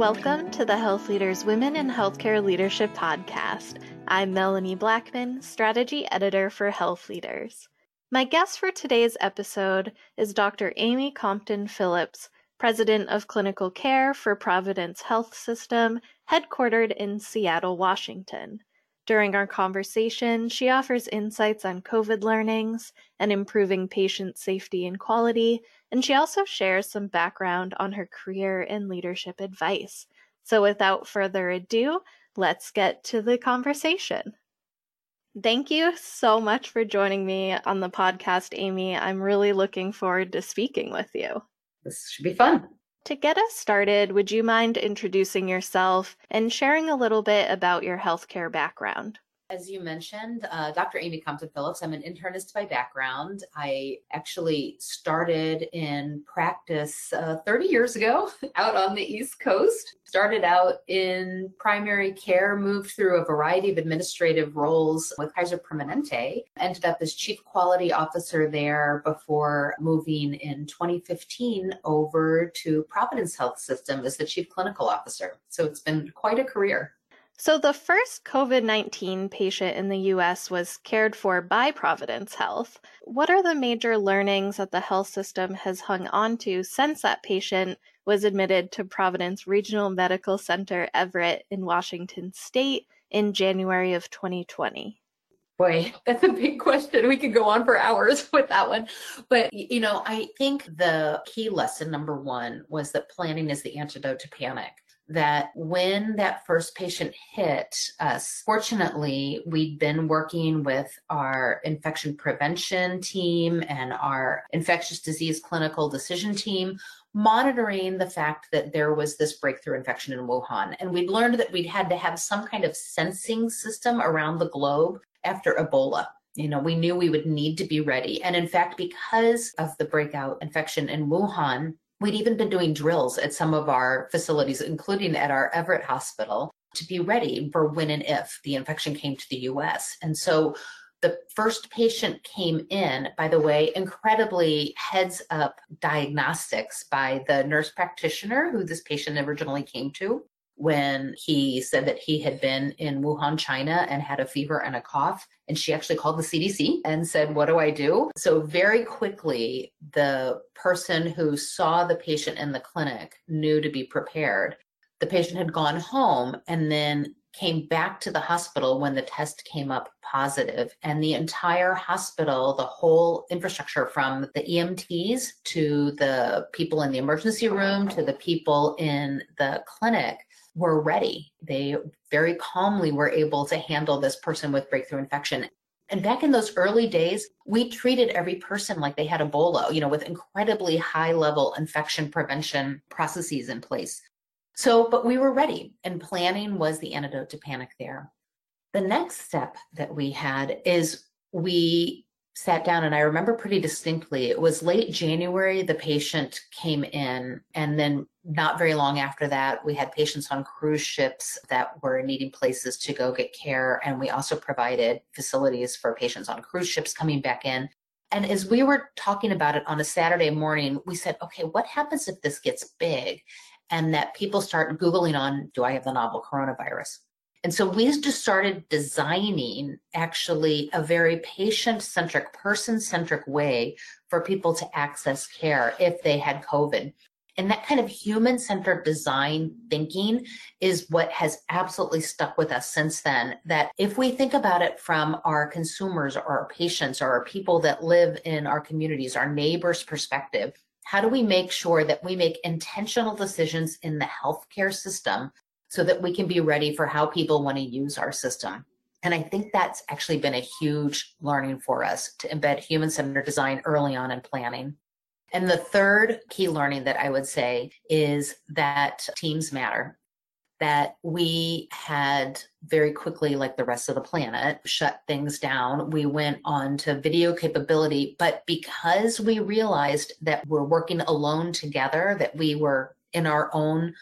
Welcome to the Health Leaders Women in Healthcare Leadership Podcast. I'm Melanie Blackman, Strategy Editor for Health Leaders. My guest for today's episode is Dr. Amy Compton Phillips, President of Clinical Care for Providence Health System, headquartered in Seattle, Washington. During our conversation, she offers insights on COVID learnings and improving patient safety and quality, and she also shares some background on her career and leadership advice. So, without further ado, let's get to the conversation. Thank you so much for joining me on the podcast, Amy. I'm really looking forward to speaking with you. This should be fun. To get us started, would you mind introducing yourself and sharing a little bit about your healthcare background? As you mentioned, uh, Dr. Amy Compton Phillips, I'm an internist by background. I actually started in practice uh, 30 years ago out on the East Coast. Started out in primary care, moved through a variety of administrative roles with Kaiser Permanente, ended up as chief quality officer there before moving in 2015 over to Providence Health System as the chief clinical officer. So it's been quite a career. So, the first COVID 19 patient in the US was cared for by Providence Health. What are the major learnings that the health system has hung on to since that patient was admitted to Providence Regional Medical Center Everett in Washington state in January of 2020? Boy, that's a big question. We could go on for hours with that one. But, you know, I think the key lesson number one was that planning is the antidote to panic that when that first patient hit us, fortunately, we'd been working with our infection prevention team and our infectious disease clinical decision team, monitoring the fact that there was this breakthrough infection in Wuhan. And we'd learned that we'd had to have some kind of sensing system around the globe after Ebola. You know, we knew we would need to be ready. And in fact, because of the breakout infection in Wuhan, We'd even been doing drills at some of our facilities, including at our Everett Hospital, to be ready for when and if the infection came to the US. And so the first patient came in, by the way, incredibly heads up diagnostics by the nurse practitioner who this patient originally came to when he said that he had been in Wuhan, China and had a fever and a cough. And she actually called the CDC and said, What do I do? So, very quickly, the person who saw the patient in the clinic knew to be prepared. The patient had gone home and then came back to the hospital when the test came up positive and the entire hospital the whole infrastructure from the EMTs to the people in the emergency room to the people in the clinic were ready. They very calmly were able to handle this person with breakthrough infection. And back in those early days, we treated every person like they had Ebola, you know, with incredibly high level infection prevention processes in place. So, but we were ready, and planning was the antidote to panic there. The next step that we had is we sat down and I remember pretty distinctly it was late January the patient came in and then not very long after that we had patients on cruise ships that were needing places to go get care and we also provided facilities for patients on cruise ships coming back in. And as we were talking about it on a Saturday morning we said okay what happens if this gets big? And that people start googling on do I have the novel coronavirus and so we just started designing actually a very patient centric, person centric way for people to access care if they had COVID. And that kind of human centered design thinking is what has absolutely stuck with us since then. That if we think about it from our consumers or our patients or our people that live in our communities, our neighbors' perspective, how do we make sure that we make intentional decisions in the healthcare system so that we can be ready for how people want to use our system. And I think that's actually been a huge learning for us to embed human centered design early on in planning. And the third key learning that I would say is that teams matter. That we had very quickly, like the rest of the planet, shut things down. We went on to video capability. But because we realized that we're working alone together, that we were in our own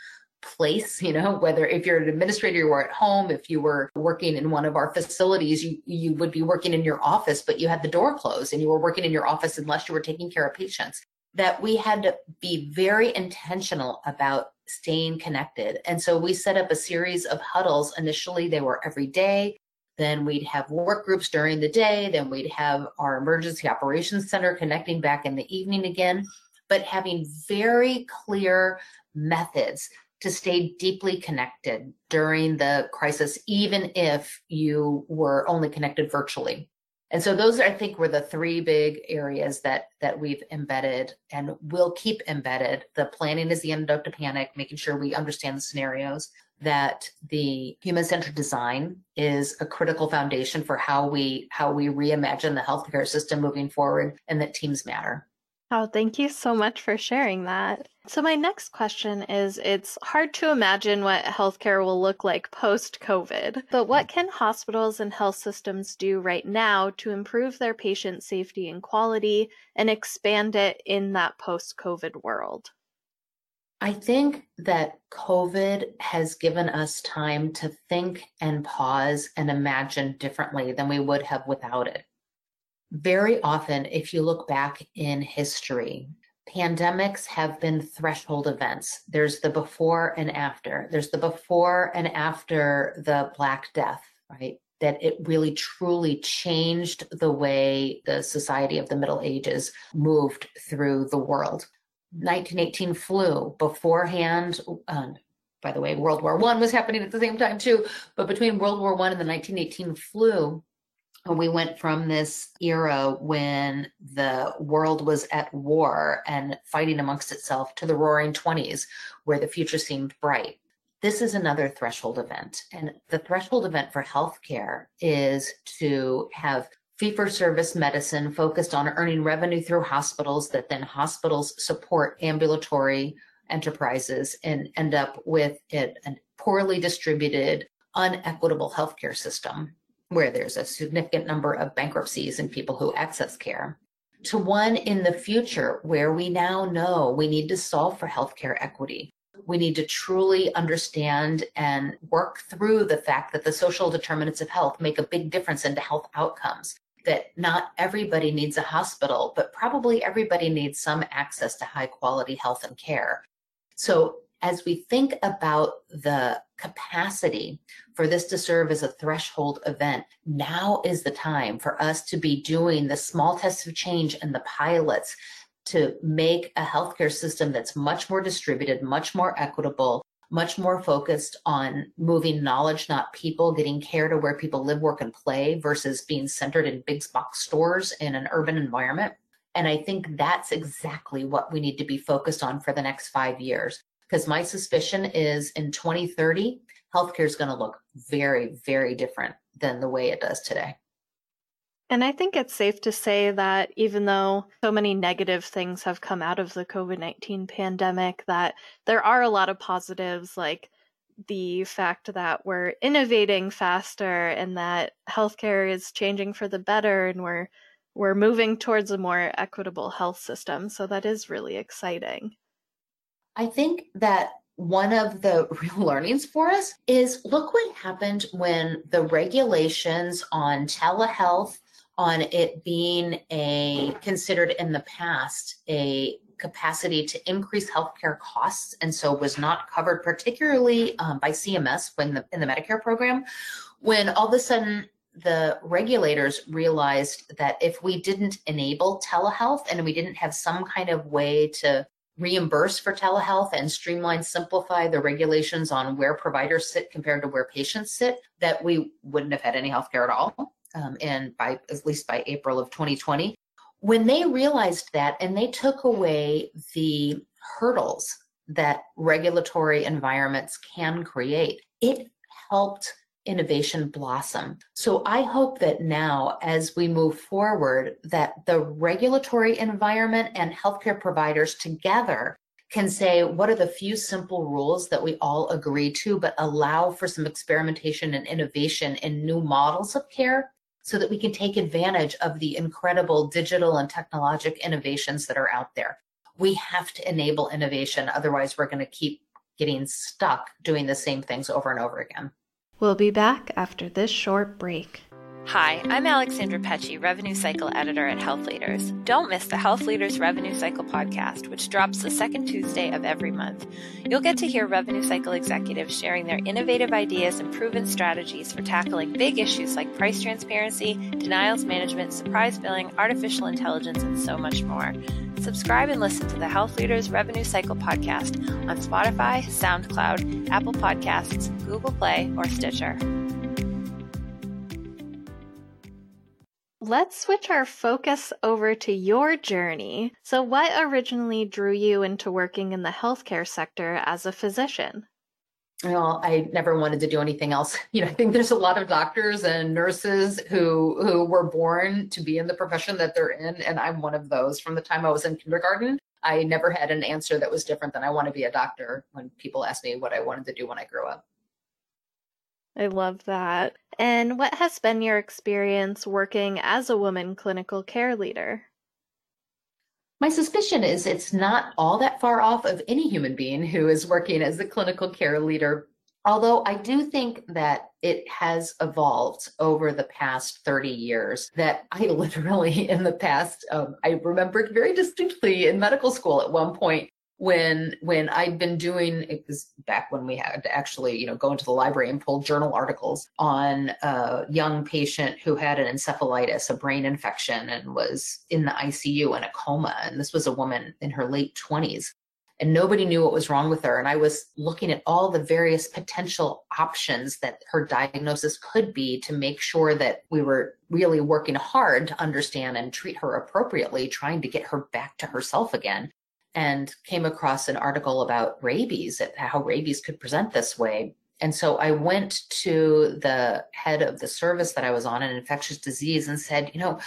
place you know whether if you're an administrator you were at home if you were working in one of our facilities you you would be working in your office but you had the door closed and you were working in your office unless you were taking care of patients that we had to be very intentional about staying connected. And so we set up a series of huddles. Initially, they were every day. Then we'd have work groups during the day. Then we'd have our emergency operations center connecting back in the evening again, but having very clear methods to stay deeply connected during the crisis, even if you were only connected virtually. And so those I think were the three big areas that that we've embedded and will keep embedded. The planning is the antidote to panic, making sure we understand the scenarios, that the human-centered design is a critical foundation for how we how we reimagine the healthcare system moving forward and that teams matter. Oh, thank you so much for sharing that. So, my next question is It's hard to imagine what healthcare will look like post COVID, but what can hospitals and health systems do right now to improve their patient safety and quality and expand it in that post COVID world? I think that COVID has given us time to think and pause and imagine differently than we would have without it very often, if you look back in history, pandemics have been threshold events. There's the before and after. There's the before and after the Black Death, right? That it really truly changed the way the society of the Middle Ages moved through the world. 1918 flu beforehand. Uh, by the way, World War One was happening at the same time too. But between World War One and the 1918 flu, we went from this era when the world was at war and fighting amongst itself to the roaring 20s where the future seemed bright. This is another threshold event. And the threshold event for healthcare is to have fee for service medicine focused on earning revenue through hospitals that then hospitals support ambulatory enterprises and end up with it, a poorly distributed, unequitable healthcare system where there's a significant number of bankruptcies and people who access care, to one in the future where we now know we need to solve for healthcare equity. We need to truly understand and work through the fact that the social determinants of health make a big difference into health outcomes. That not everybody needs a hospital, but probably everybody needs some access to high quality health and care. So as we think about the capacity for this to serve as a threshold event, now is the time for us to be doing the small tests of change and the pilots to make a healthcare system that's much more distributed, much more equitable, much more focused on moving knowledge, not people, getting care to where people live, work, and play versus being centered in big box stores in an urban environment. And I think that's exactly what we need to be focused on for the next five years because my suspicion is in 2030, healthcare is going to look very, very different than the way it does today. And I think it's safe to say that even though so many negative things have come out of the COVID 19 pandemic, that there are a lot of positives like the fact that we're innovating faster and that healthcare is changing for the better and we're we're moving towards a more equitable health system. So that is really exciting. I think that one of the real learnings for us is look what happened when the regulations on telehealth, on it being a considered in the past a capacity to increase healthcare costs, and so was not covered particularly um, by CMS when the in the Medicare program. When all of a sudden the regulators realized that if we didn't enable telehealth and we didn't have some kind of way to reimburse for telehealth and streamline, simplify the regulations on where providers sit compared to where patients sit, that we wouldn't have had any healthcare at all. Um, and by at least by April of 2020, when they realized that and they took away the hurdles that regulatory environments can create, it helped innovation blossom. So I hope that now, as we move forward, that the regulatory environment and healthcare providers together can say, what are the few simple rules that we all agree to, but allow for some experimentation and innovation in new models of care so that we can take advantage of the incredible digital and technologic innovations that are out there. We have to enable innovation. Otherwise, we're going to keep getting stuck doing the same things over and over again. We'll be back after this short break. Hi, I'm Alexandra Pecci, Revenue Cycle Editor at Health Leaders. Don't miss the Health Leaders Revenue Cycle podcast, which drops the second Tuesday of every month. You'll get to hear Revenue Cycle executives sharing their innovative ideas and proven strategies for tackling big issues like price transparency, denials management, surprise billing, artificial intelligence, and so much more. Subscribe and listen to the Health Leaders Revenue Cycle podcast on Spotify, SoundCloud, Apple Podcasts, Google Play, or Stitcher. Let's switch our focus over to your journey. So, what originally drew you into working in the healthcare sector as a physician? Well, I never wanted to do anything else. You know, I think there's a lot of doctors and nurses who who were born to be in the profession that they're in, and I'm one of those. From the time I was in kindergarten, I never had an answer that was different than I want to be a doctor when people asked me what I wanted to do when I grew up. I love that. And what has been your experience working as a woman clinical care leader? My suspicion is it's not all that far off of any human being who is working as a clinical care leader. Although I do think that it has evolved over the past 30 years, that I literally, in the past, um, I remember very distinctly in medical school at one point when when I'd been doing it was back when we had to actually you know go into the library and pull journal articles on a young patient who had an encephalitis, a brain infection, and was in the ICU in a coma. And this was a woman in her late twenties. And nobody knew what was wrong with her. And I was looking at all the various potential options that her diagnosis could be to make sure that we were really working hard to understand and treat her appropriately, trying to get her back to herself again and came across an article about rabies, how rabies could present this way. And so I went to the head of the service that I was on, an infectious disease, and said, you know,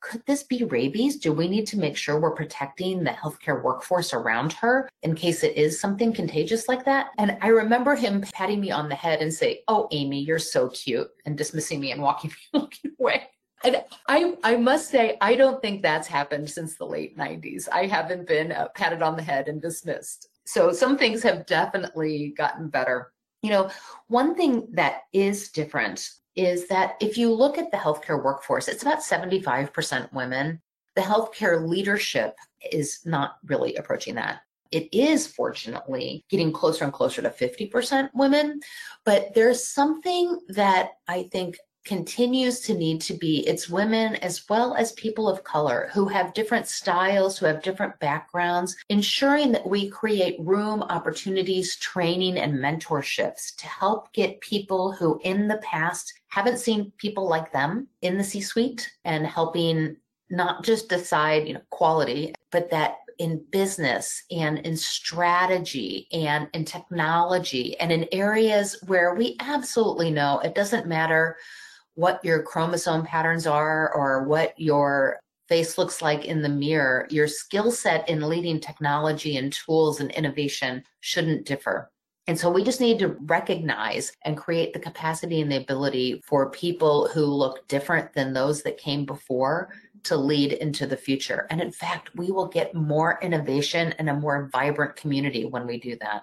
could this be rabies? Do we need to make sure we're protecting the healthcare workforce around her in case it is something contagious like that? And I remember him patting me on the head and say, Oh, Amy, you're so cute, and dismissing me and walking, walking away. And I, I must say, I don't think that's happened since the late 90s. I haven't been uh, patted on the head and dismissed. So some things have definitely gotten better. You know, one thing that is different is that if you look at the healthcare workforce, it's about 75% women. The healthcare leadership is not really approaching that. It is fortunately getting closer and closer to 50% women, but there's something that I think continues to need to be it's women as well as people of color who have different styles, who have different backgrounds, ensuring that we create room, opportunities, training, and mentorships to help get people who in the past haven't seen people like them in the C suite and helping not just decide you know quality but that in business and in strategy and in technology and in areas where we absolutely know it doesn't matter what your chromosome patterns are or what your face looks like in the mirror, your skill set in leading technology and tools and innovation shouldn't differ. And so we just need to recognize and create the capacity and the ability for people who look different than those that came before to lead into the future. And in fact, we will get more innovation and a more vibrant community when we do that.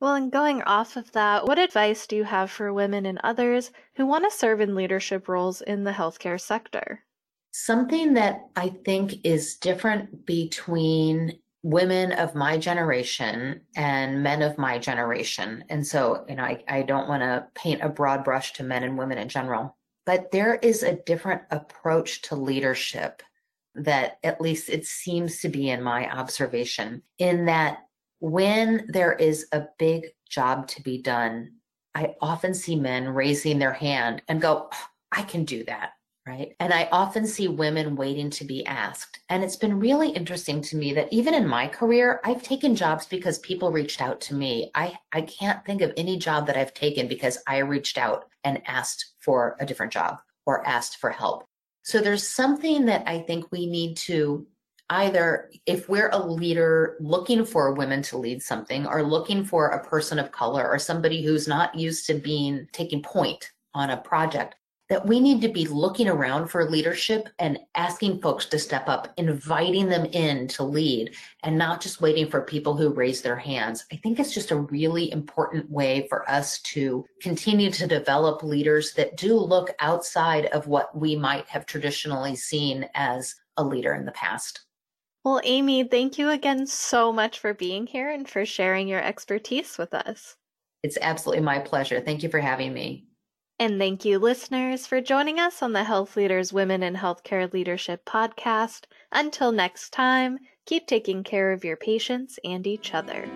Well, and going off of that, what advice do you have for women and others who want to serve in leadership roles in the healthcare sector? Something that I think is different between women of my generation and men of my generation. And so, you know, I, I don't want to paint a broad brush to men and women in general, but there is a different approach to leadership that at least it seems to be in my observation in that when there is a big job to be done, I often see men raising their hand and go, oh, I can do that. Right. And I often see women waiting to be asked. And it's been really interesting to me that even in my career, I've taken jobs because people reached out to me. I, I can't think of any job that I've taken because I reached out and asked for a different job or asked for help. So there's something that I think we need to either if we're a leader looking for women to lead something or looking for a person of color or somebody who's not used to being taking point on a project that we need to be looking around for leadership and asking folks to step up, inviting them in to lead and not just waiting for people who raise their hands. I think it's just a really important way for us to continue to develop leaders that do look outside of what we might have traditionally seen as a leader in the past. Well, Amy, thank you again so much for being here and for sharing your expertise with us. It's absolutely my pleasure. Thank you for having me. And thank you, listeners, for joining us on the Health Leaders Women in Healthcare Leadership podcast. Until next time, keep taking care of your patients and each other.